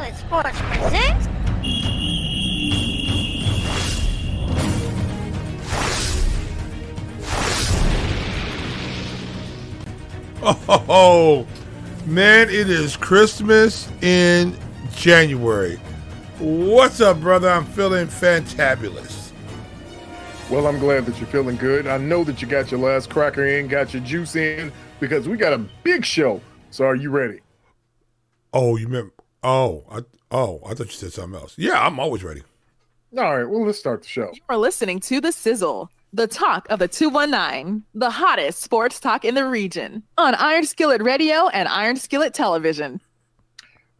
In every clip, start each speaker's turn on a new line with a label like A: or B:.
A: Skillet Sports presents.
B: Oh, man, it is Christmas in January. What's up, brother? I'm feeling fantabulous.
C: Well, I'm glad that you're feeling good. I know that you got your last cracker in, got your juice in, because we got a big show. So, are you ready?
B: Oh, you remember? Oh, I, oh, I thought you said something else. Yeah, I'm always ready.
C: All right, well, let's start the show.
D: You are listening to The Sizzle, the talk of the 219, the hottest sports talk in the region, on Iron Skillet Radio and Iron Skillet Television.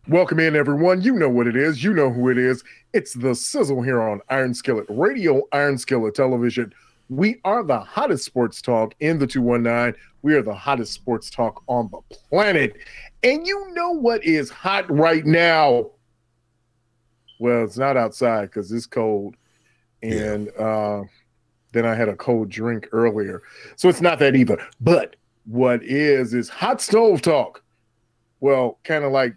C: Welcome in, everyone. You know what it is. You know who it is. It's the sizzle here on Iron Skillet Radio, Iron Skillet Television. We are the hottest sports talk in the 219. We are the hottest sports talk on the planet. And you know what is hot right now? Well, it's not outside because it's cold. And uh, then I had a cold drink earlier. So it's not that either. But what is, is hot stove talk. Well, kind of like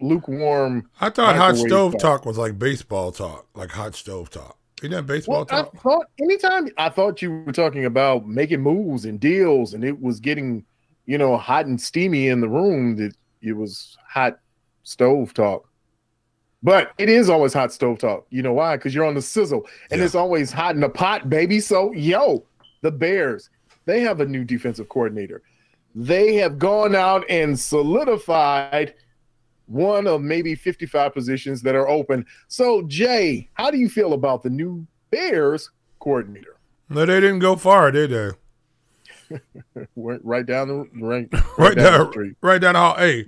C: lukewarm.
B: I thought hot stove talk was like baseball talk, like hot stove talk. Isn't that baseball
C: Well, I
B: talk?
C: thought anytime I thought you were talking about making moves and deals, and it was getting, you know, hot and steamy in the room. That it was hot stove talk. But it is always hot stove talk. You know why? Because you're on the sizzle, and
B: Yeah.
C: it's always hot in the pot, baby. So, yo, the Bears, they have a new defensive coordinator. They have gone out and solidified one of maybe 55 positions that are open. So, Jay, how do you feel about the new Bears coordinator?
B: No, they didn't go far, did they?
C: Right down the right,
B: Right
C: down the street,
B: right down the hall. Hey,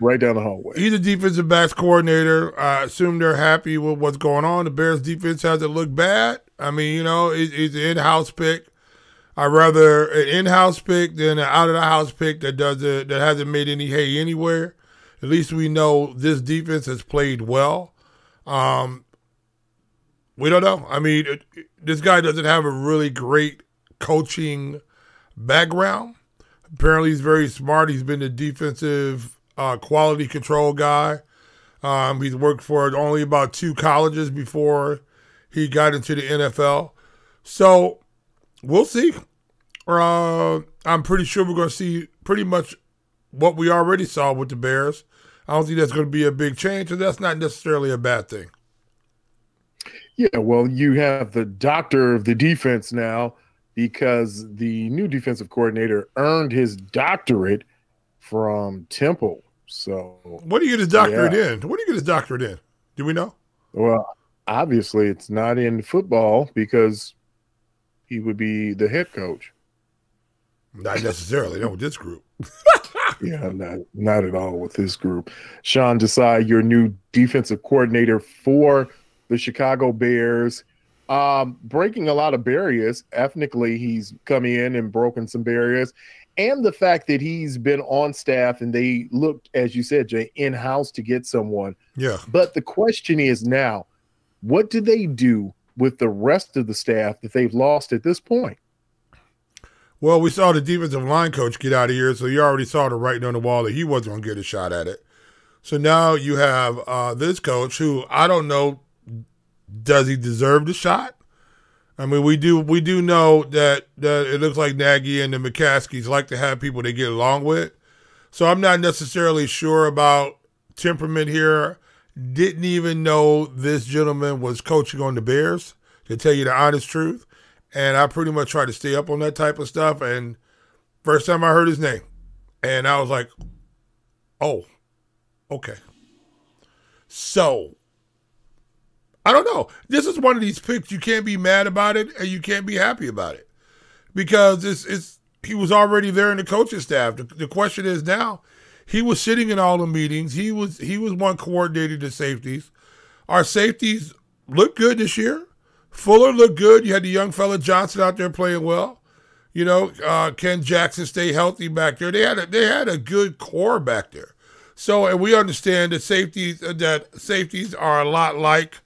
C: right down the hallway.
B: he's a defensive backs coordinator. I assume they're happy with what's going on. The Bears defense hasn't looked bad. I mean, you know, it, it's an in-house pick. I'd rather an in-house pick than an out-of-the-house pick that doesn't that hasn't made any hay anywhere. At least we know this defense has played well. Um, we don't know. I mean, it, it- this guy doesn't have a really great coaching background. Apparently, he's very smart. He's been a defensive uh, quality control guy. Um, he's worked for only about two colleges before he got into the NFL. So we'll see. Uh, I'm pretty sure we're going to see pretty much what we already saw with the Bears. I don't think that's going to be a big change, and that's not necessarily a bad thing.
C: Yeah, well, you have the doctor of the defense now because the new defensive coordinator earned his doctorate from Temple. So,
B: What do you get his doctorate
C: Yeah.
B: in? What do you get his doctorate in? Do we know?
C: well, obviously it's not in football because he would be the head coach.
B: Not necessarily. Not with this group.
C: Yeah, not not at all with this group. Sean Desai, your new defensive coordinator for the Chicago Bears, um, breaking a lot of barriers. Ethnically, he's come in and broken some barriers, and the fact that he's been on staff and they looked, as you said, Jay, in house to get someone.
B: Yeah.
C: But the question is now, what do they do with the rest of the staff that they've lost at this point?
B: Well, we saw the defensive line coach get out of here, so you already saw the writing on the wall that he wasn't going to get a shot at it. So now you have uh, this coach who I don't know does he deserve the shot? I mean, we do we do know that that it looks like Nagy and the McCaskies like to have people they get along with. So I'm not necessarily sure about temperament here. Didn't even know this gentleman was coaching on the Bears, to tell you the honest truth. And I pretty much try to stay up on that type of stuff. And first time I heard his name, and I was like, oh, okay. So I don't know. This is one of these picks you can't be mad about it and you can't be happy about it because it's it's he was already there in the coaching staff. The, the question is now he was sitting in all the meetings. He was he was one coordinating the safeties. Our safeties looked good this year. Fuller looked good. You had the young fella Johnson out there playing well. You know, uh, Ken Jackson stay healthy back there. They had a, they had a good core back there. So, and we understand that safeties that safeties are a lot like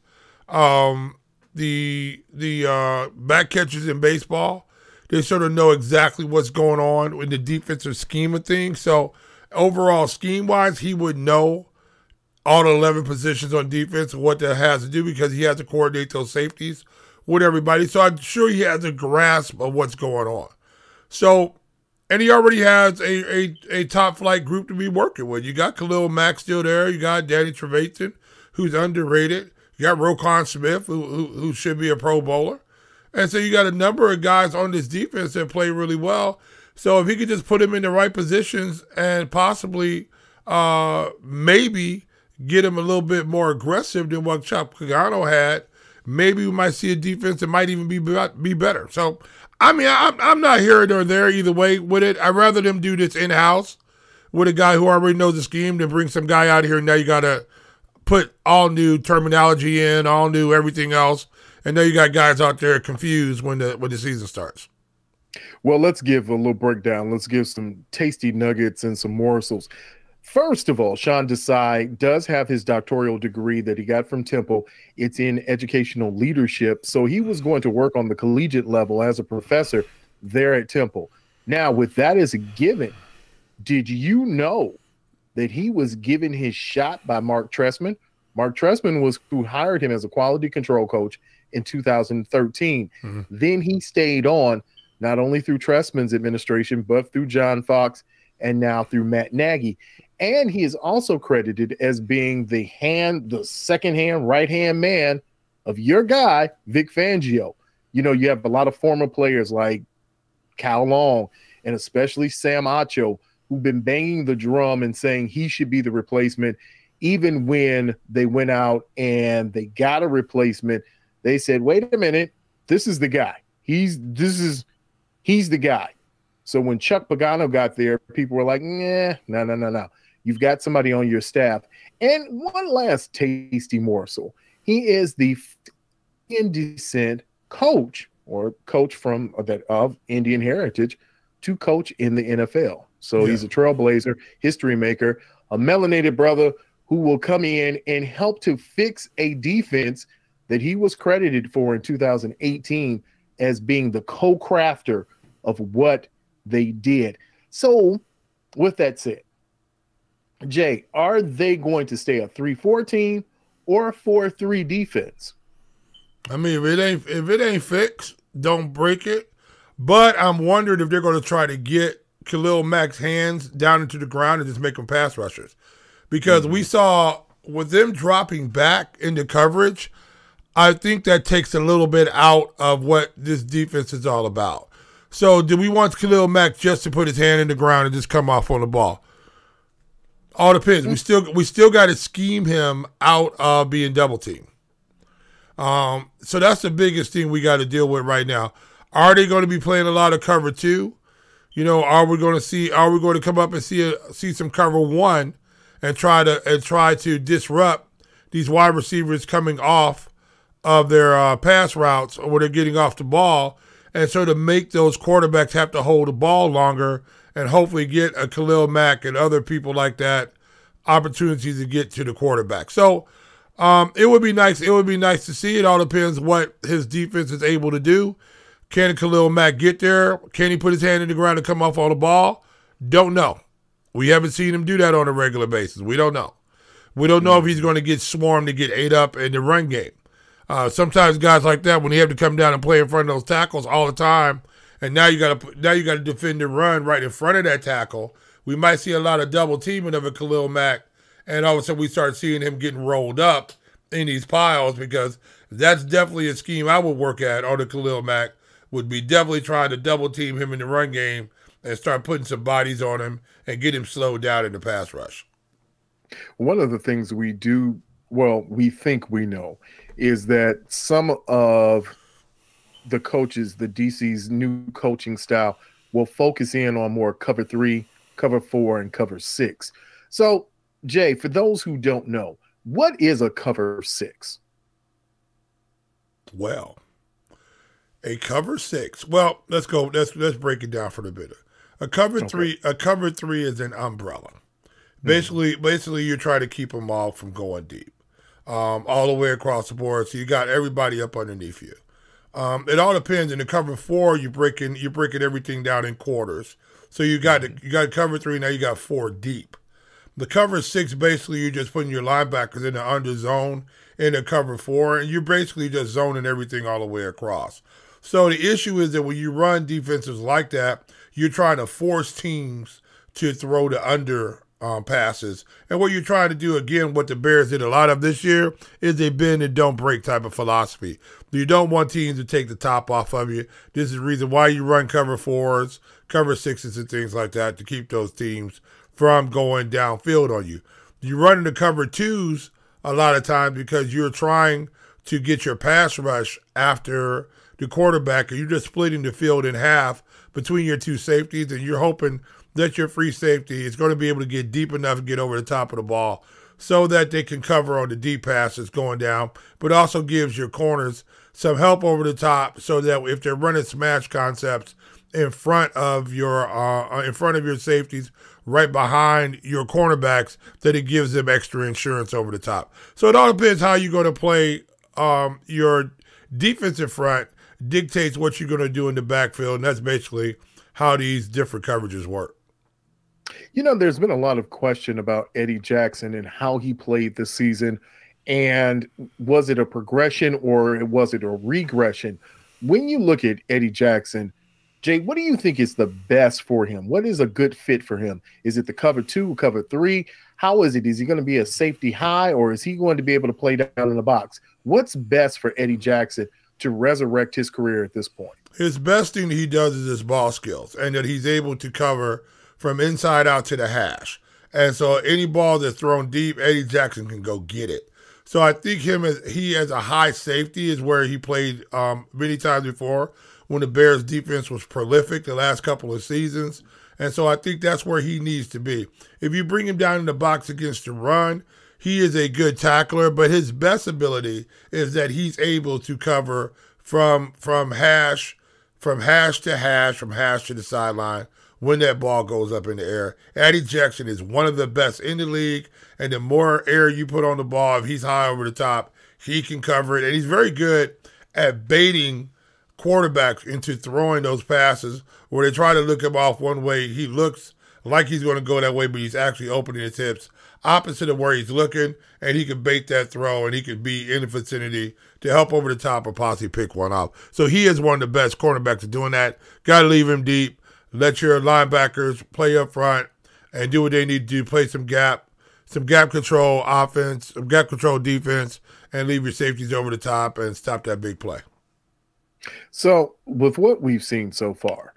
B: um, the the uh, back catchers in baseball. They sort of know exactly what's going on in the defensive scheme of things. So, overall scheme wise, he would know all the 11 positions on defense and what that has to do because he has to coordinate those safeties with everybody. So I'm sure he has a grasp of what's going on. So, and he already has a, a, a top flight group to be working with. You got Khalil Mack still there. You got Danny Trevathan, who's underrated. You got Roquan Smith, who, who, who should be a Pro Bowler. And so you got a number of guys on this defense that play really well. So if he could just put him in the right positions and possibly, uh, maybe get him a little bit more aggressive than what Chuck Pagano had, maybe we might see a defense that might even be be better. So, I mean, I'm, I'm not here or there either way with it. I'd rather them do this in house with a guy who already knows the scheme than bring some guy out here and now you got to put all new terminology in, all new everything else, and now you got guys out there confused when the when the season starts.
C: Well, let's give a little breakdown. Let's give some tasty nuggets and some morsels. First of all, Sean Desai does have his doctoral degree that he got from Temple. It's in educational leadership. So he was going to work on the collegiate level as a professor there at Temple. Now, with that as a given, did you know that he was given his shot by Marc Trestman. Marc Trestman was who hired him as a quality control coach in 2013. Mm-hmm. Then he stayed on not only through Trestman's administration, but through John Fox and now through Matt Nagy. And he is also credited as being the hand, the second hand, right hand man of your guy, Vic Fangio. You know, you have a lot of former players like Kyle Long and especially Sam Acho who've been banging the drum and saying he should be the replacement. Even when they went out and they got a replacement, they said, wait a minute, this is the guy. He's this is he's the guy. So when Chuck Pagano got there, people were like, nah, no, no, no, no. You've got somebody on your staff. And one last tasty morsel. He is the in descent coach or coach from that of Indian heritage to coach in the NFL. So yeah. he's a trailblazer, history maker, a melanated brother who will come in and help to fix a defense that he was credited for in 2018 as being the co-crafter of what they did. So, with that said, Jay, are they going to stay a 3 4 team or a 4 3 defense?
B: I mean, if it ain't if it ain't fixed, don't break it. But I'm wondering if they're going to try to get Khalil Mack's hands down into the ground and just make them pass rushers. Because mm-hmm. we saw with them dropping back into coverage, I think that takes a little bit out of what this defense is all about. So, do we want Khalil Mack just to put his hand in the ground and just come off on the ball? All depends. We still we still got to scheme him out of being double team. Um, so that's the biggest thing we got to deal with right now. Are they going to be playing a lot of cover two? You know, are we going to see? Are we going to come up and see a, see some cover one and try to and try to disrupt these wide receivers coming off of their uh, pass routes or where they're getting off the ball and so to make those quarterbacks have to hold the ball longer and hopefully get a Khalil Mack and other people like that opportunities to get to the quarterback. So um, it would be nice. It would be nice to see. It all depends what his defense is able to do. Can Khalil Mack get there? Can he put his hand in the ground and come off on the ball? Don't know. We haven't seen him do that on a regular basis. We don't know. We don't know if he's going to get swarmed to get ate up in the run game. Uh, sometimes guys like that, when they have to come down and play in front of those tackles all the time, and now you got to now you got to defend the run right in front of that tackle. We might see a lot of double teaming of a Khalil Mack, and all of a sudden we start seeing him getting rolled up in these piles because that's definitely a scheme I would work at on the Khalil Mack. Would be definitely trying to double team him in the run game and start putting some bodies on him and get him slowed down in the pass rush.
C: One of the things we do well, we think we know is that some of the coaches, the DC's new coaching style, will focus in on more cover three, cover four, and cover six. So, Jay, for those who don't know, what is a cover six?
B: Well, a cover six. Well, let's go. Let's let's break it down for a bit. A cover okay. three. A cover three is an umbrella. Basically, mm-hmm. basically, you're trying to keep them all from going deep um, all the way across the board. So you got everybody up underneath you. Um, it all depends. In the cover four, you breaking you're breaking everything down in quarters. So you got you got cover three now. You got four deep. The cover six, basically, you're just putting your linebackers in the under zone in the cover four, and you're basically just zoning everything all the way across. So the issue is that when you run defenses like that, you're trying to force teams to throw the under um, passes. And what you're trying to do, again, what the Bears did a lot of this year, is a bend and don't break type of philosophy. You don't want teams to take the top off of you. This is the reason why you run cover fours, cover sixes, and things like that to keep those teams from going downfield on you. You run into cover twos a lot of times because you're trying to get your pass rush after the quarterback, and you're just splitting the field in half between your two safeties, and you're hoping – that your free safety is going to be able to get deep enough and get over the top of the ball so that they can cover on the deep passes going down, but also gives your corners some help over the top so that if they're running smash concepts in front of your uh, uh in front of your safeties right behind your cornerbacks that it gives them extra insurance over the top. So it all depends how you're going to play um, your defensive front dictates what you're going to do in the backfield and that's basically how these different coverages work.
C: You know, there's been a lot of question about Eddie Jackson and how he played this season. And was it a progression or was it a regression? When you look at Eddie Jackson, Jay, what do you think is the best for him? What is a good fit for him? Is it the cover two, cover three? How is it? Is he going to be a safety high or is he going to be able to play down in the box? What's best for Eddie Jackson to resurrect his career at this point?
B: His best thing he does is his ball skills and that he's able to cover – from inside out to the hash. And so any ball that's thrown deep, Eddie Jackson can go get it. So I think him as he as a high safety is where he played um, many times before when the Bears defense was prolific the last couple of seasons. And so I think that's where he needs to be. If you bring him down in the box against the run, he is a good tackler, but his best ability is that he's able to cover from from hash, from hash to hash, from hash to the sideline when that ball goes up in the air. Eddie Jackson is one of the best in the league, and the more air you put on the ball, if he's high over the top, he can cover it. And he's very good at baiting quarterbacks into throwing those passes where they try to look him off one way. He looks like he's going to go that way, but he's actually opening his hips opposite of where he's looking, and he can bait that throw and he could be in the vicinity to help over the top or possibly pick one off. So he is one of the best cornerbacks at doing that. Got to leave him deep. Let your linebackers play up front and do what they need to do. Play some gap, some gap control offense, some gap control defense, and leave your safeties over the top and stop that big play.
C: So, with what we've seen so far,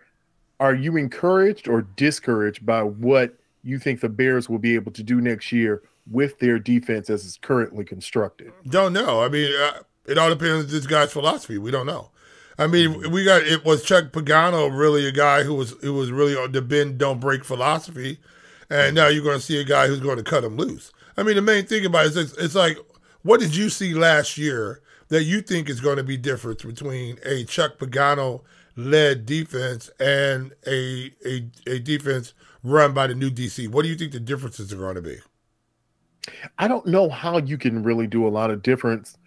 C: are you encouraged or discouraged by what you think the Bears will be able to do next year with their defense as it's currently constructed?
B: Don't know. I mean, uh, it all depends on this guy's philosophy. We don't know. I mean, we got it was Chuck Pagano really a guy who was who was really on the bend don't break philosophy, and now you're going to see a guy who's going to cut him loose. I mean, the main thing about it is it's, it's like, what did you see last year that you think is going to be different between a Chuck Pagano led defense and a, a a defense run by the new DC? What do you think the differences are going to be?
C: I don't know how you can really do a lot of difference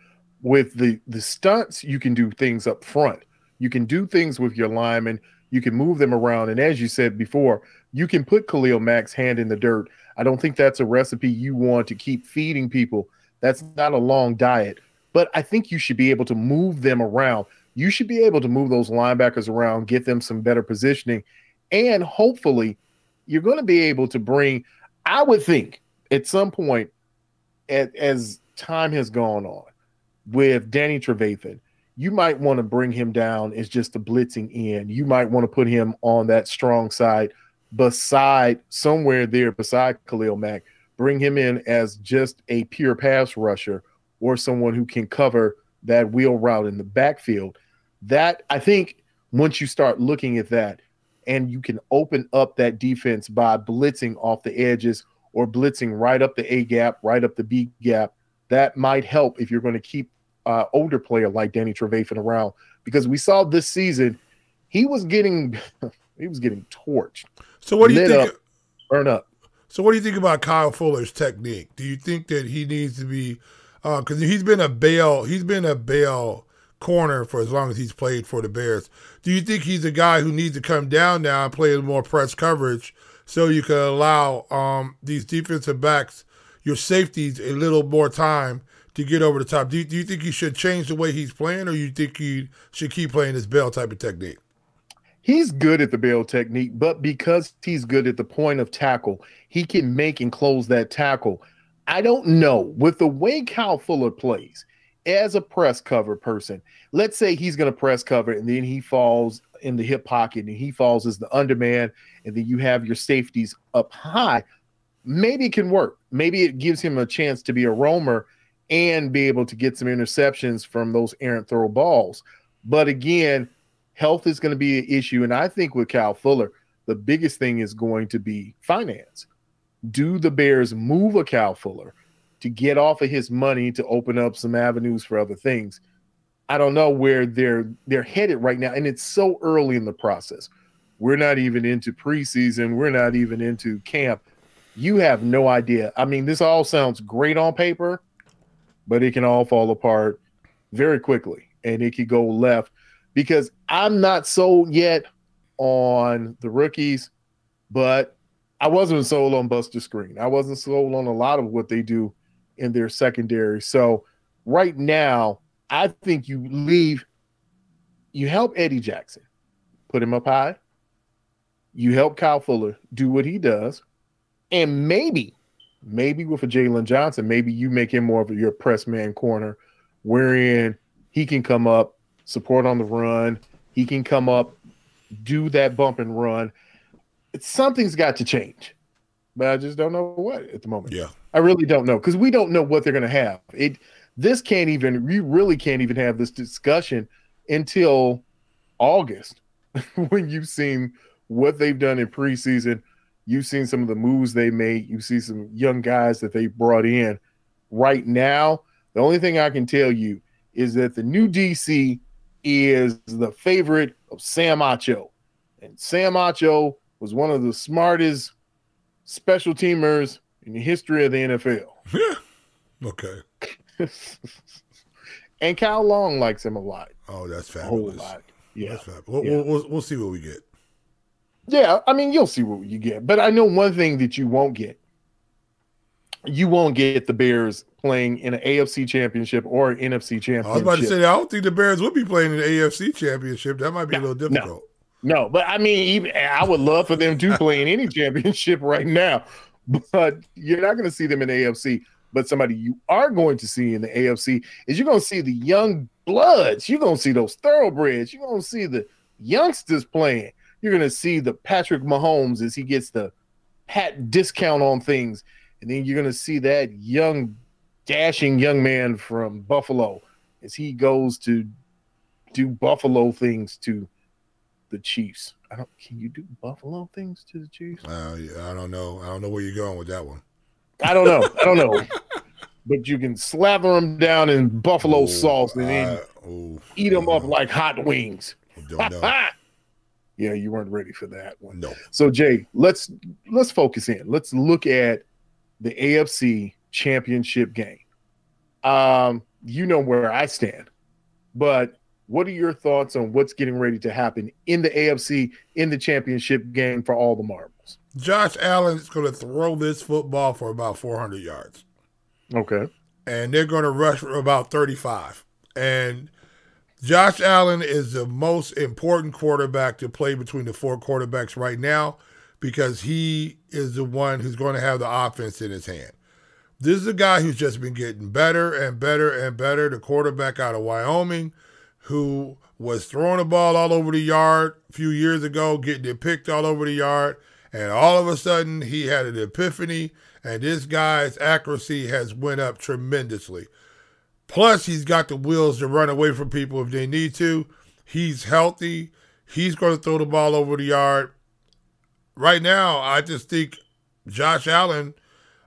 C: with the the stunts, you can do things up front. You can do things with your linemen. You can move them around, and as you said before, you can put Khalil Mack's hand in the dirt. I don't think that's a recipe you want to keep feeding people. That's not a long diet, but I think you should be able to move them around. You should be able to move those linebackers around, get them some better positioning, and hopefully, you're going to be able to bring. I would think at some point, at, as time has gone on, with Danny Trevathan, you might want to bring him down as just a blitzing end. You might want to put him on that strong side beside somewhere there beside Khalil Mack. Bring him in as just a pure pass rusher or someone who can cover that wheel route in the backfield. That I think once you start looking at that and you can open up that defense by blitzing off the edges or blitzing right up the A gap, right up the B gap, that might help if you're going to keep uh, older player like Danny Trevathan around because we saw this season he was getting he was getting torched.
B: So what do you think?
C: Up, burn up.
B: So what do you think about Kyle Fuller's technique? Do you think that he needs to be because uh, he's been a bail he's been a bail corner for as long as he's played for the Bears. Do you think he's a guy who needs to come down now and play more press coverage so you can allow um, these defensive backs, your safeties, a little more time to get over the top. Do you, do you think he should change the way he's playing, or you think he should keep playing his bail type of technique?
C: He's good at the bail technique, but because he's good at the point of tackle, he can make and close that tackle. I don't know with the way Kyle Fuller plays as a press cover person. Let's say he's going to press cover and then he falls in the hip pocket and he falls as the underman, and then you have your safeties up high. Maybe it can work. Maybe it gives him a chance to be a roamer and be able to get some interceptions from those errant throw balls. But again, health is going to be an issue. And I think with Kyle Fuller, the biggest thing is going to be finance. Do the Bears move a Kyle Fuller to get off of his money to open up some avenues for other things? I don't know where they're they're headed right now, and it's so early in the process. We're not even into preseason. We're not even into camp. You have no idea. I mean, this all sounds great on paper, but it can all fall apart very quickly, and it could go left because I'm not sold yet on the rookies, but I wasn't sold on Buster Skrine. I wasn't sold on a lot of what they do in their secondary. So right now, I think you leave, you help Eddie Jackson, put him up high. You help Kyle Fuller do what he does. And maybe, maybe with a Jaylon Johnson, maybe you make him more of your press man corner, wherein he can come up support on the run. He can come up, do that bump and run. It's, something's got to change, but I just don't know what at the moment.
B: Yeah,
C: I really don't know because we don't know what they're going to have. It this can't even we really can't even have this discussion until August when you've seen what they've done in preseason. You've seen some of the moves they made. You see some young guys that they brought in. Right now, the only thing I can tell you is that the new DC is the favorite of Sam Acho. And Sam Acho was one of the smartest special teamers in the history of the NFL.
B: Yeah. Okay.
C: and Kyle Long likes him a lot.
B: Oh, that's fabulous.
C: A whole lot. Yeah.
B: That's fabulous. We'll, yeah. We'll, we'll see what we get.
C: Yeah, I mean, you'll see what you get. But I know one thing that you won't get. You won't get the Bears playing in an AFC championship or an NFC championship. I
B: was about to say, I don't think the Bears would be playing in the AFC championship. That might be no, a little difficult.
C: No, no, but I mean, even I would love for them to play in any championship right now. But you're not going to see them in the AFC. But somebody you are going to see in the AFC is you're going to see the young bloods. You're going to see those thoroughbreds. You're going to see the youngsters playing. You're going to see the Patrick Mahomes as he gets the pat discount on things. And then you're going to see that young dashing young man from Buffalo as he goes to do Buffalo things to the Chiefs. I don't. Can you do Buffalo things to the Chiefs?
B: Uh, yeah, I don't know. I don't know where you're going with that one.
C: I don't know. I don't know. but you can slather them down in buffalo oh, sauce and then oh, eat them up like hot wings. Don't know. yeah, you weren't ready for that one.
B: No.
C: So Jay, let's let's focus in. Let's look at the AFC championship game. Um, you know where I stand, but what are your thoughts on what's getting ready to happen in the AFC in the championship game for all the marbles?
B: Josh Allen is going to throw this football for about 400 yards.
C: Okay.
B: And they're going to rush for about 35. And Josh Allen is the most important quarterback to play between the four quarterbacks right now because he is the one who's going to have the offense in his hand. This is a guy who's just been getting better and better and better. The quarterback out of Wyoming, who was throwing the ball all over the yard a few years ago, getting it picked all over the yard, and all of a sudden he had an epiphany, and this guy's accuracy has went up tremendously. Plus, he's got the wheels to run away from people if they need to. He's healthy. He's going to throw the ball over the yard. Right now, I just think Josh Allen –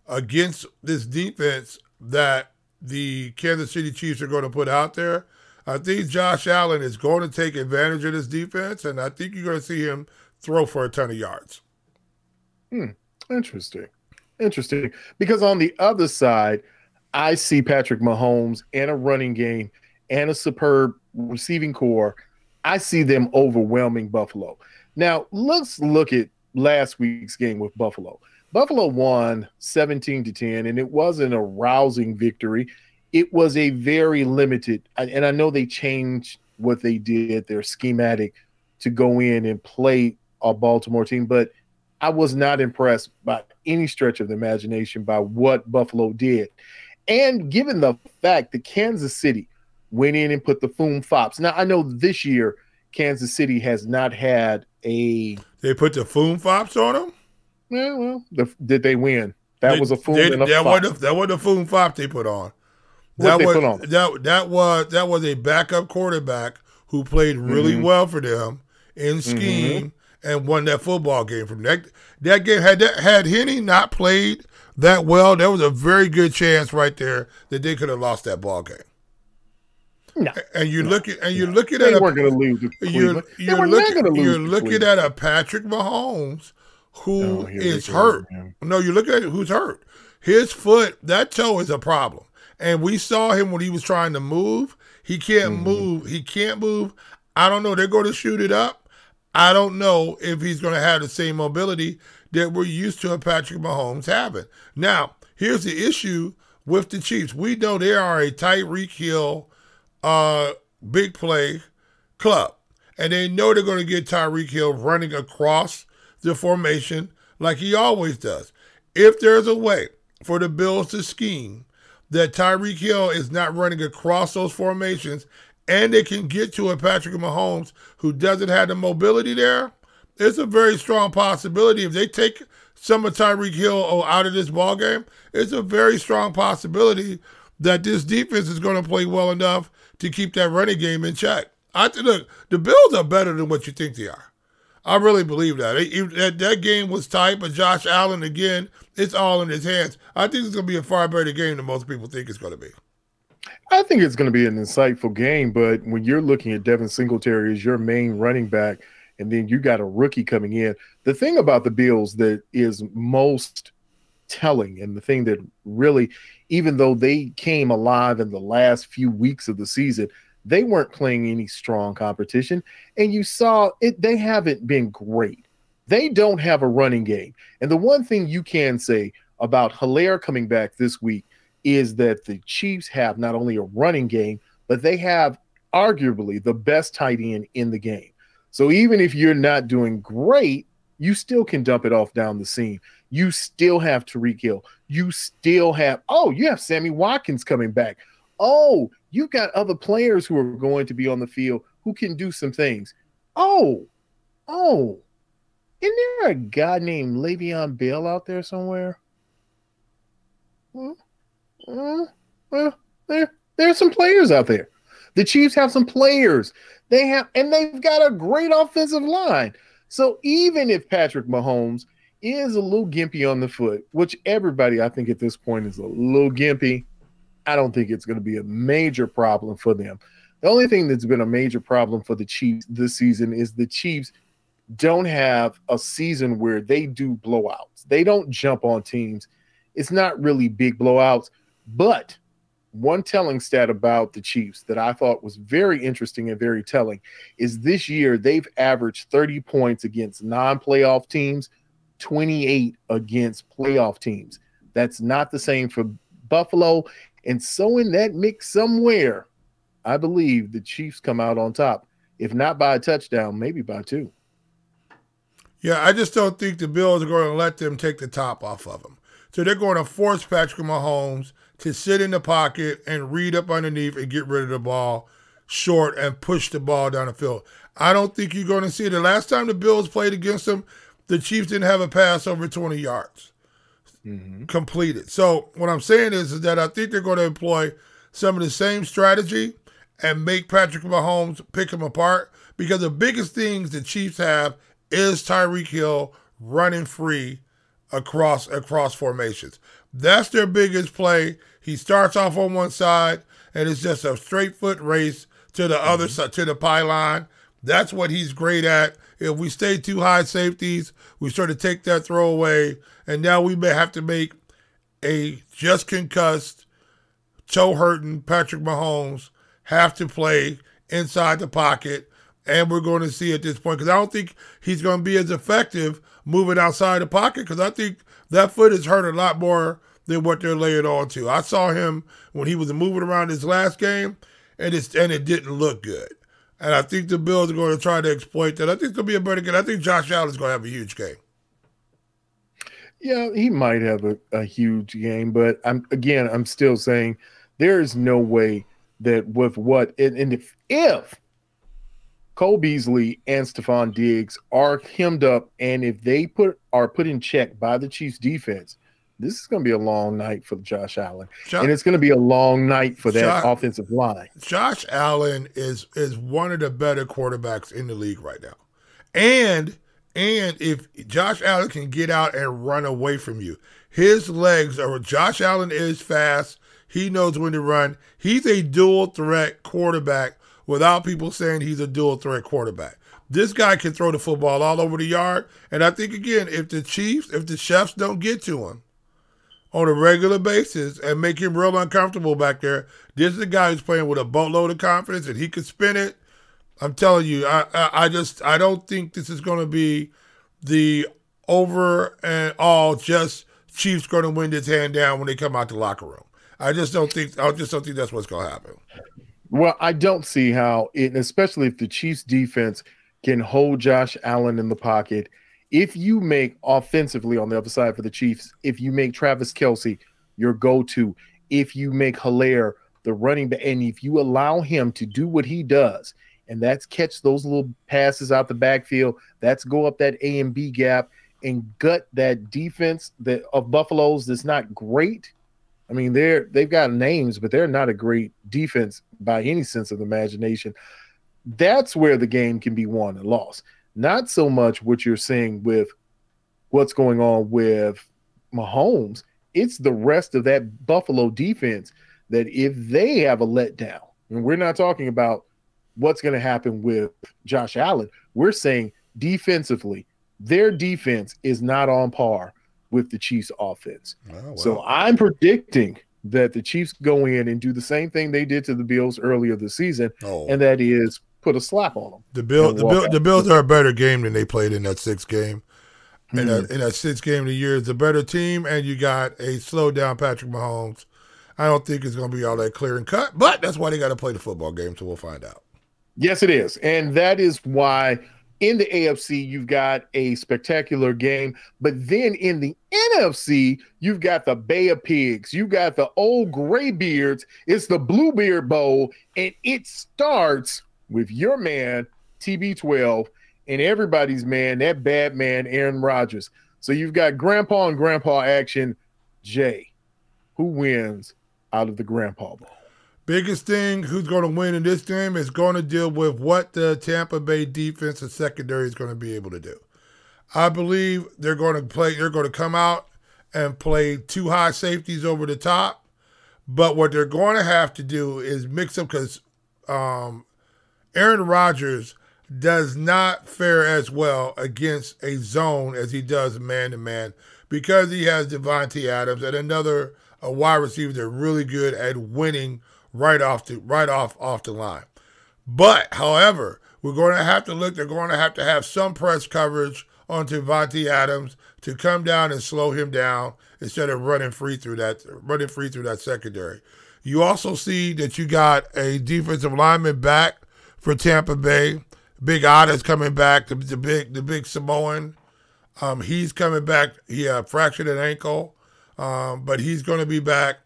B: against this defense that the Kansas City Chiefs are going to put out there. I think Josh Allen is going to take advantage of this defense, and I think you're going to see him throw for a ton of yards.
C: Hmm. Interesting. Interesting. Because on the other side, I see Patrick Mahomes and a running game and a superb receiving core. I see them overwhelming Buffalo. Now, let's look at last week's game with Buffalo. Buffalo won 17 to 10, and it wasn't a rousing victory. It was a very limited, and I know they changed what they did, their schematic to go in and play a Baltimore team, but I was not impressed by any stretch of the imagination by what Buffalo did. And given the fact that Kansas City went in and put the Foom Fops. Now I know this year Kansas City has not had a
B: They put the Foom Fops on them?
C: Yeah, well, the, did they win? That
B: they,
C: was a Foom
B: they,
C: and a
B: that
C: Fop.
B: was that was the Foom Fop they put on.
C: What
B: That
C: they
B: was that that was that was a backup quarterback who played really
C: Mhm.
B: well for them in
C: Mm-hmm.
B: scheme and won that football game from that that game had that had Henne not played that well, there was a very good chance right there that they could have lost that ball game.
C: No,
B: And you look at and you're looking
C: they
B: at
C: weren't going to lose
B: you're, you're looking, you're looking at a Patrick Mahomes who
C: Oh, here we
B: is hurt.
C: man.
B: No, you look at who's hurt. His foot, that toe is a problem. And we saw him when he was trying to move. He can't
C: Mm-hmm.
B: move. He can't move. I don't know. They're going to shoot it up. I don't know if he's going to have the same mobility that we're used to Patrick Mahomes having. Now, here's the issue with the Chiefs. We know they are a Tyreek Hill uh, big play club. And they know they're going to get Tyreek Hill running across the formation like he always does. If there's a way for the Bills to scheme that Tyreek Hill is not running across those formations and they can get to a Patrick Mahomes who doesn't have the mobility there, it's a very strong possibility. If they take some of Tyreek Hill out of this ball game, it's a very strong possibility that this defense is going to play well enough to keep that running game in check. I look, the Bills are better than what you think they are. I really believe that. That. That game was tight, but Josh Allen again, it's all in his hands. I think it's going to be a far better game than most people think it's going to be.
C: I think it's going to be an insightful game, but when you're looking at Devin Singletary as your main running back, and then you got a rookie coming in, the thing about the Bills that is most telling, and the thing that really, even though they came alive in the last few weeks of the season, they weren't playing any strong competition, and you saw it. They haven't been great. They don't have a running game, and the one thing you can say about Helaire coming back this week is that the Chiefs have not only a running game, but they have arguably the best tight end in the game. So even if you're not doing great, you still can dump it off down the seam. You still have Tyreek Hill. You still have, oh, you have Sammy Watkins coming back. Oh, you've got other players who are going to be on the field who can do some things. Oh, oh, isn't there a guy named Le'Veon Bell out there somewhere? Hmm? Uh, well, there, there are some players out there. The Chiefs have some players. They have, and they've got a great offensive line. So even if Patrick Mahomes is a little gimpy on the foot, which everybody I think at this point is a little gimpy, I don't think it's going to be a major problem for them. The only thing that's been a major problem for the Chiefs this season is the Chiefs don't have a season where they do blowouts. They don't jump on teams. It's not really big blowouts. But one telling stat about the Chiefs that I thought was very interesting and very telling is this year they've averaged 30 points against non playoff teams, 28 against playoff teams. That's not the same for Buffalo. And so, in that mix somewhere, I believe the Chiefs come out on top. If not by a touchdown, maybe by two.
B: Yeah, I just don't think the Bills are going to let them take the top off of them. So they're going to force Patrick Mahomes to sit in the pocket and read up underneath and get rid of the ball short and push the ball down the field. I don't think you're going to see it. The last time the Bills played against them, the Chiefs didn't have a pass over 20 yards Mm-hmm. completed. So what I'm saying is, is that I think they're going to employ some of the same strategy and make Patrick Mahomes pick him apart because the biggest things the Chiefs have is Tyreek Hill running free across across formations. That's their biggest play. He starts off on one side and it's just a straight foot race to the other mm-hmm. side to the pylon. That's what he's great at. If we stay too high safeties, we sort of take that throw away, and now we may have to make a just concussed, toe hurting Patrick Mahomes have to play inside the pocket and we're going to see at this point because I don't think he's going to be as effective moving outside the pocket because I think that foot is hurt a lot more than what they're laying on to. I saw him when he was moving around his last game, and it's and it didn't look good. And I think the Bills are going to try to exploit that. I think it's going to be a better game. I think Josh Allen is going to have a huge game.
C: Yeah, he might have a, a huge game, but I'm again, I'm still saying there is no way that with what and, and if if Cole Beasley and Stefon Diggs are hemmed up, and if they put are put in check by the Chiefs defense, this is going to be a long night for Josh Allen, Josh, and it's going to be a long night for that Josh, offensive line.
B: Josh Allen is is one of the better quarterbacks in the league right now, and and if Josh Allen can get out and run away from you, his legs are. Josh Allen is fast. He knows when to run. He's a dual threat quarterback without people saying he's a dual threat quarterback. This guy can throw the football all over the yard. And I think, again, if the Chiefs, if the Chefs don't get to him, on a regular basis and make him real uncomfortable back there. This is a guy who's playing with a boatload of confidence and he could spin it. I'm telling you, I, I, I just I don't think this is going to be the over and all just Chiefs going to win this hand down when they come out the locker room. I just don't think I just don't think that's what's going to happen.
C: Well, I don't see how it, especially if the Chiefs defense can hold Josh Allen in the pocket if you make offensively on the other side for the Chiefs, if you make Travis Kelce your go to, if you make Helaire the running back, and if you allow him to do what he does, and that's catch those little passes out the backfield, that's go up that A and B gap and gut that defense that of Buffalo's that's not great. I mean, they're they've got names, but they're not a great defense by any sense of imagination. That's where the game can be won and lost. Not so much what you're seeing with what's going on with Mahomes. It's the rest of that Buffalo defense that if they have a letdown, and we're not talking about what's going to happen with Josh Allen, we're saying defensively, their defense is not on par with the Chiefs' offense. Oh, wow. So I'm predicting that the Chiefs go in and do the same thing they did to the Bills earlier this season, oh. and that is put a slap on them.
B: The Bill, the, Bill, the Bills are a better game than they played in that sixth game. Mm-hmm. In, that, hmm. in that sixth game of the year, it's a better team, and you got a slow down Patrick Mahomes. I don't think it's going to be all that clear and cut, but that's why they got to play the football game, so we'll find out.
C: Yes, it is, and that is why in the AFC you've got a spectacular game, but then in the NFC you've got the Bay of Pigs, you've got the old graybeards. It's the Bluebeard Bowl, and it starts with your man, TB12, and everybody's man, that bad man, Aaron Rodgers. So you've got grandpa and grandpa action. Jay, who wins out of the grandpa bowl?
B: Biggest thing who's going to win in this game is going to deal with what the Tampa Bay defense and secondary is going to be able to do. I believe they're going to play, they're going to come out and play two high safeties over the top. But what they're going to have to do is mix up because um, Aaron Rodgers does not fare as well against a zone as he does man to man because he has Davante Adams and another a wide receiver that's really good at winning right off the right off off the line. But however, we're going to have to look. They're going to have to have some press coverage on Davante Adams to come down and slow him down instead of running free through that running free through that secondary. You also see that you got a defensive lineman back for Tampa Bay. Big Otta's coming back. The, the big the big Samoan, um, he's coming back. He uh, fractured an ankle, um, but he's going to be back.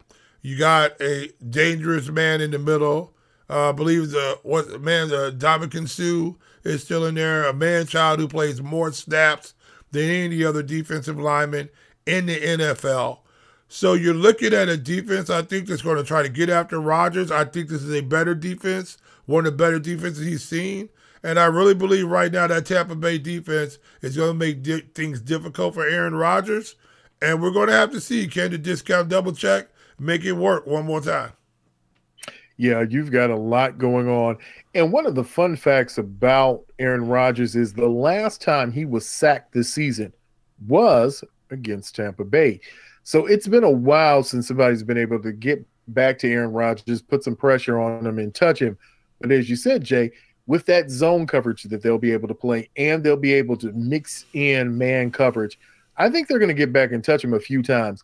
B: You got a dangerous man in the middle. Uh, I believe the what man the Ndamukong Suh is still in there. A man child who plays more snaps than any other defensive lineman in the NFL. So you're looking at a defense, I think, that's going to try to get after Rodgers. I think this is a better defense one of the better defenses he's seen. And I really believe right now that Tampa Bay defense is going to make di- things difficult for Aaron Rodgers. And we're going to have to see can the discount double check make it work one more time.
C: Yeah, you've got a lot going on. And one of the fun facts about Aaron Rodgers is the last time he was sacked this season was against Tampa Bay. So it's been a while since somebody's been able to get back to Aaron Rodgers, put some pressure on him, and touch him. But as you said, Jay, with that zone coverage that they'll be able to play and they'll be able to mix in man coverage. I think they're going to get back and touch him a few times.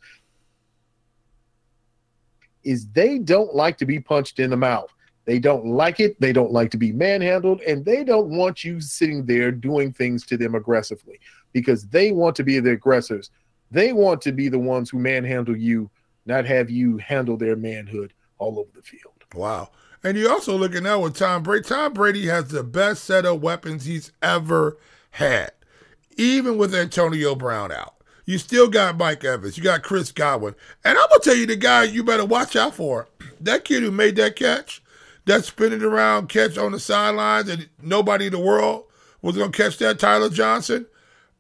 C: Is they don't like to be punched in the mouth. They don't like it. They don't like to be manhandled, and they don't want you sitting there doing things to them aggressively because they want to be the aggressors. They want to be the ones who manhandle you, not have you handle their manhood all over the field.
B: Wow. And you're also looking at with Tom Brady. Tom Brady has the best set of weapons he's ever had, even with Antonio Brown out. You still got Mike Evans. You got Chris Godwin. And I'm going to tell you the guy you better watch out for. That kid who made that catch, that spinning around catch on the sidelines, and nobody in the world was going to catch that, Tyler Johnson.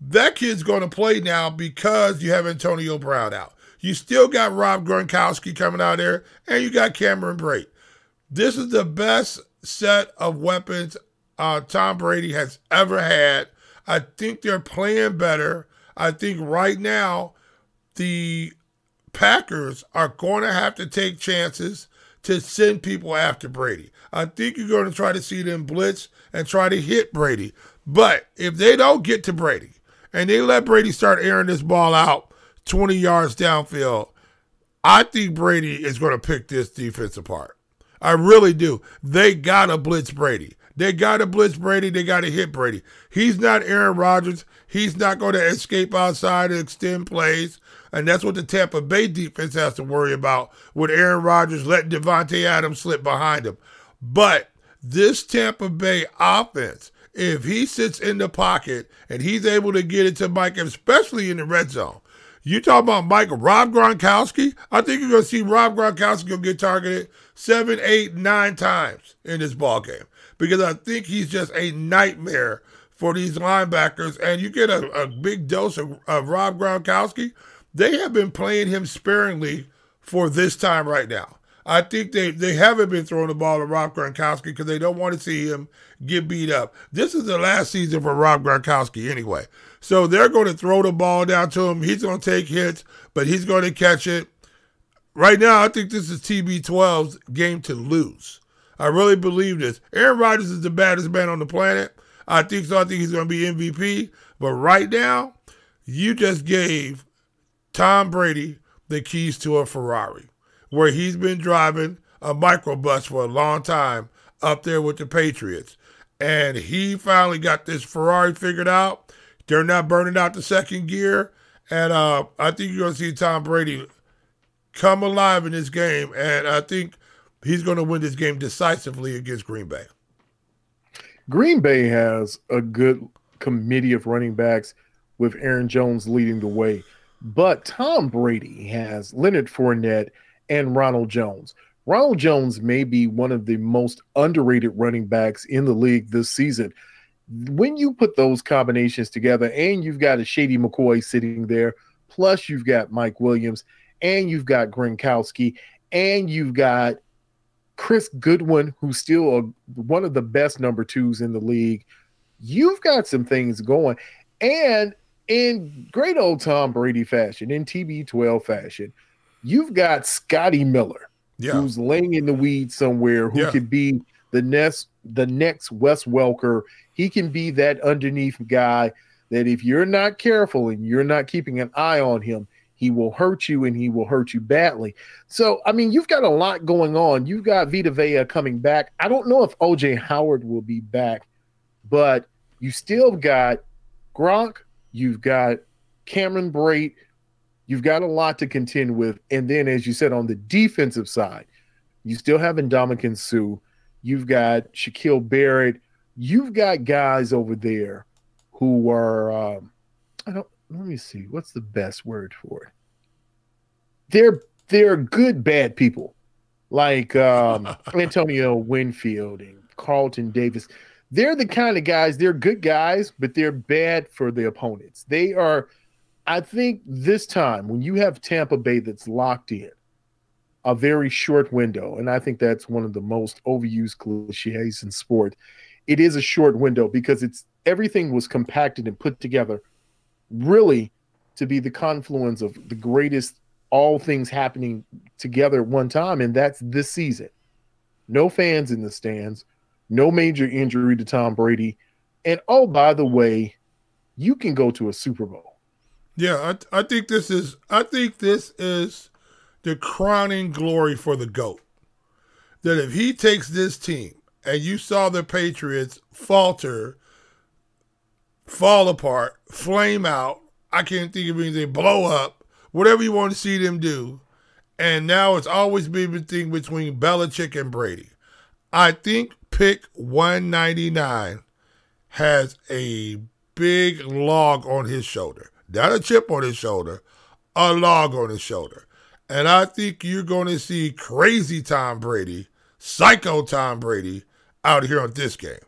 B: That kid's going to play now because you have Antonio Brown out. You still got Rob Gronkowski coming out there, and you got Cameron Brate. This is the best set of weapons uh, Tom Brady has ever had. I think they're playing better. I think right now the Packers are going to have to take chances to send people after Brady. I think you're going to try to see them blitz and try to hit Brady. But if they don't get to Brady and they let Brady start airing this ball out 20 yards downfield, I think Brady is going to pick this defense apart. I really do. They got to blitz Brady. They got to blitz Brady. They got to hit Brady. He's not Aaron Rodgers. He's not going to escape outside and extend plays. And that's what the Tampa Bay defense has to worry about with Aaron Rodgers letting Davante Adams slip behind him. But this Tampa Bay offense, if he sits in the pocket and he's able to get it to Mike, especially in the red zone, you talk about Mike Rob Gronkowski. I think you're going to see Rob Gronkowski get targeted seven, eight, nine times in this ball game because I think he's just a nightmare for these linebackers. And you get a, a big dose of, of Rob Gronkowski. They have been playing him sparingly for this time right now. I think they, they haven't been throwing the ball to Rob Gronkowski because they don't want to see him get beat up. This is the last season for Rob Gronkowski anyway. So they're going to throw the ball down to him. He's going to take hits, but he's going to catch it. Right now, I think this is TB12's game to lose. I really believe this. Aaron Rodgers is the baddest man on the planet. I think so. I think he's going to be MVP. But right now, you just gave Tom Brady the keys to a Ferrari, where he's been driving a microbus for a long time up there with the Patriots. And he finally got this Ferrari figured out they're not burning out the second gear. And uh, I think you're going to see Tom Brady come alive in this game. And I think he's going to win this game decisively against Green Bay.
C: Green Bay has a good committee of running backs with Aaron Jones leading the way. But Tom Brady has Leonard Fournette and Ronald Jones. Ronald Jones may be one of the most underrated running backs in the league this season when you put those combinations together and you've got a Shady McCoy sitting there, plus you've got Mike Williams and you've got Gronkowski and you've got Chris Godwin, who's still a, one of the best number twos in the league. You've got some things going. And in great old Tom Brady fashion, in TB12 fashion, you've got Scotty Miller, yeah. who's laying in the weeds somewhere, who yeah. could be the next the next Wes Welker he can be that underneath guy that if you're not careful and you're not keeping an eye on him, he will hurt you and he will hurt you badly. So, I mean, you've got a lot going on. You've got Vita Vea coming back. I don't know if OJ Howard will be back, but you still got Gronk, you've got Cameron Brate, you've got a lot to contend with. And then, as you said, on the defensive side, you still have Ndamukong Suh, you've got Shaquille Barrett, you've got guys over there who are um, I don't let me see what's the best word for it. They're they're good bad people like um, Antonio Winfield and Carlton Davis. They're the kind of guys. They're good guys, but they're bad for the opponents. They are. I think this time when you have Tampa Bay that's locked in, a very short window, and I think that's one of the most overused cliches in sport it is a short window because it's everything was compacted and put together really to be the confluence of the greatest all things happening together at one time and that's this season no fans in the stands no major injury to Tom Brady. And oh, by the way, you can go to a Super Bowl.
B: Yeah, I, I think this is I think this is the crowning glory for the GOAT. That if he takes this team and you saw the Patriots falter, fall apart, flame out, I can't think of anything, blow up, whatever you want to see them do. And now it's always been thing between Belichick and Brady. I think pick 199 has a big log on his shoulder. Not a chip on his shoulder, a log on his shoulder. And I think you're going to see crazy Tom Brady, psycho Tom Brady out here on this game.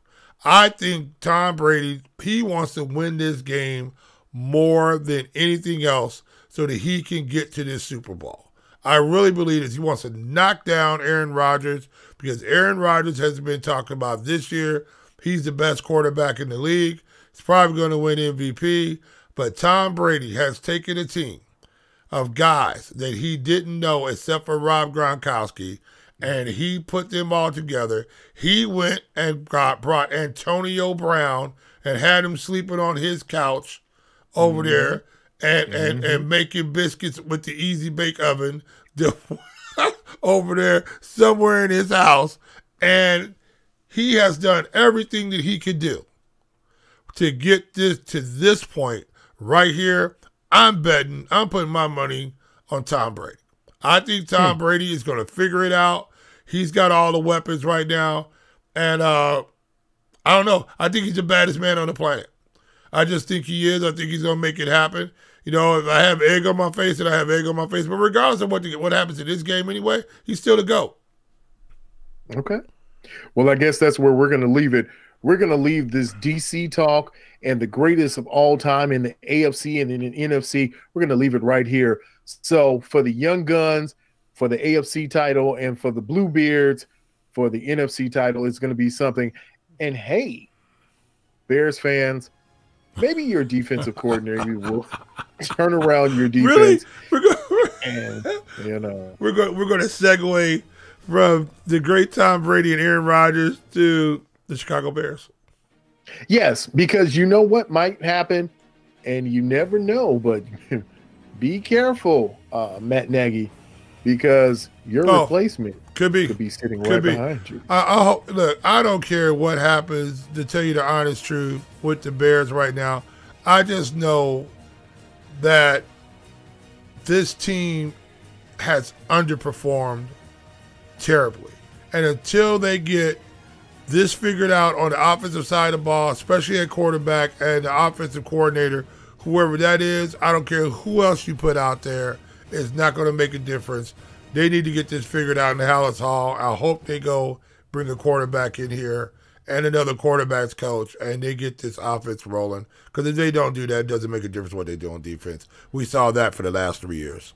B: I think Tom Brady, he wants to win this game more than anything else so that he can get to this Super Bowl. I really believe that he wants to knock down Aaron Rodgers because Aaron Rodgers has been talking about this year. He's the best quarterback in the league. He's probably going to win MVP. But Tom Brady has taken a team of guys that he didn't know except for Rob Gronkowski, and he put them all together. He went and got brought Antonio Brown and had him sleeping on his couch over mm-hmm. there and, and, mm-hmm. and making biscuits with the easy bake oven over there somewhere in his house. And he has done everything that he could do to get this to this point right here. I'm betting, I'm putting my money on Tom Brady. I think Tom hmm. Brady is going to figure it out. He's got all the weapons right now. And uh, I don't know. I think he's the baddest man on the planet. I just think he is. I think he's going to make it happen. You know, if I have egg on my face, and I have egg on my face. But regardless of what the, what happens in this game anyway, he's still the GOAT.
C: Okay. Well, I guess that's where we're going to leave it. We're going to leave this DC talk and the greatest of all time in the AFC and in the NFC. We're going to leave it right here. So for the Young Guns, for the AFC title, and for the Bluebeards, for the NFC title, it's going to be something. And hey, Bears fans, maybe your defensive coordinator will turn around your defense. Really? We're going, and you know,
B: we're going we're going to segue from the great Tom Brady and Aaron Rodgers to the Chicago Bears.
C: Yes, because you know what might happen, and you never know. But be careful, uh, Matt Nagy, because your oh, replacement
B: could be
C: could be sitting could right be. behind you.
B: I, I hope, look, I don't care what happens. To tell you the honest truth, with the Bears right now, I just know that this team has underperformed terribly, and until they get this figured out on the offensive side of the ball, especially at quarterback and the offensive coordinator, whoever that is, I don't care who else you put out there, it's not going to make a difference. They need to get this figured out in the Halas Hall. I hope they go bring a quarterback in here and another quarterbacks coach, and they get this offense rolling. Because if they don't do that, it doesn't make a difference what they do on defense. We saw that for the last three years.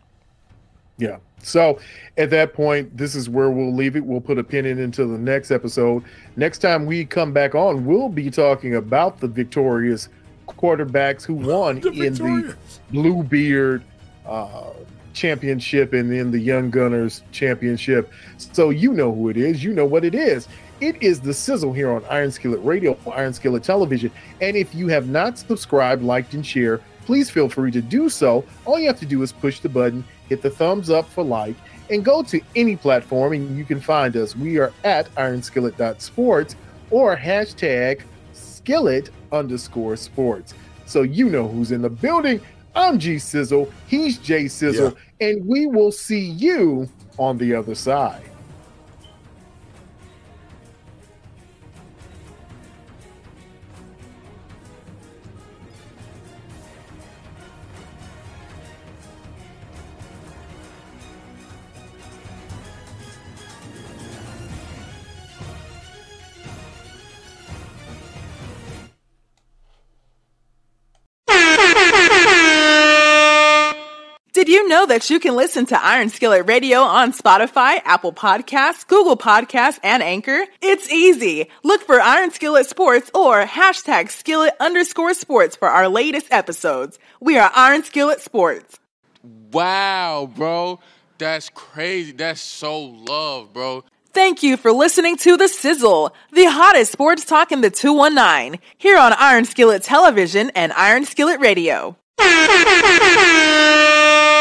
C: Yeah. So at that point, this is where we'll leave it. We'll put a pin in until the next episode. Next time we come back on, we'll be talking about the victorious quarterbacks who won the in the Bluebeard uh, Championship and then the Young Gunners Championship. So you know who it is. You know what it is. It is the sizzle here on Iron Skillet Radio, Iron Skillet Television. And if you have not subscribed, liked, and shared, please feel free to do so. All you have to do is push the button hit the thumbs up for like, and go to any platform and you can find us. We are at ironskillet.sports or hashtag skillet underscore sports. So you know who's in the building. I'm G Sizzle, he's J Sizzle, yeah. And we will see you on the other side.
D: That you can listen to Iron Skillet Radio on Spotify, Apple Podcasts, Google Podcasts, and Anchor? It's easy. Look for Iron Skillet Sports or hashtag skillet underscore sports for our latest episodes. We are Iron Skillet Sports.
A: Wow, bro. That's crazy. That's so love, bro.
D: Thank you for listening to The Sizzle, the hottest sports talk in the 219, here on Iron Skillet Television and Iron Skillet Radio.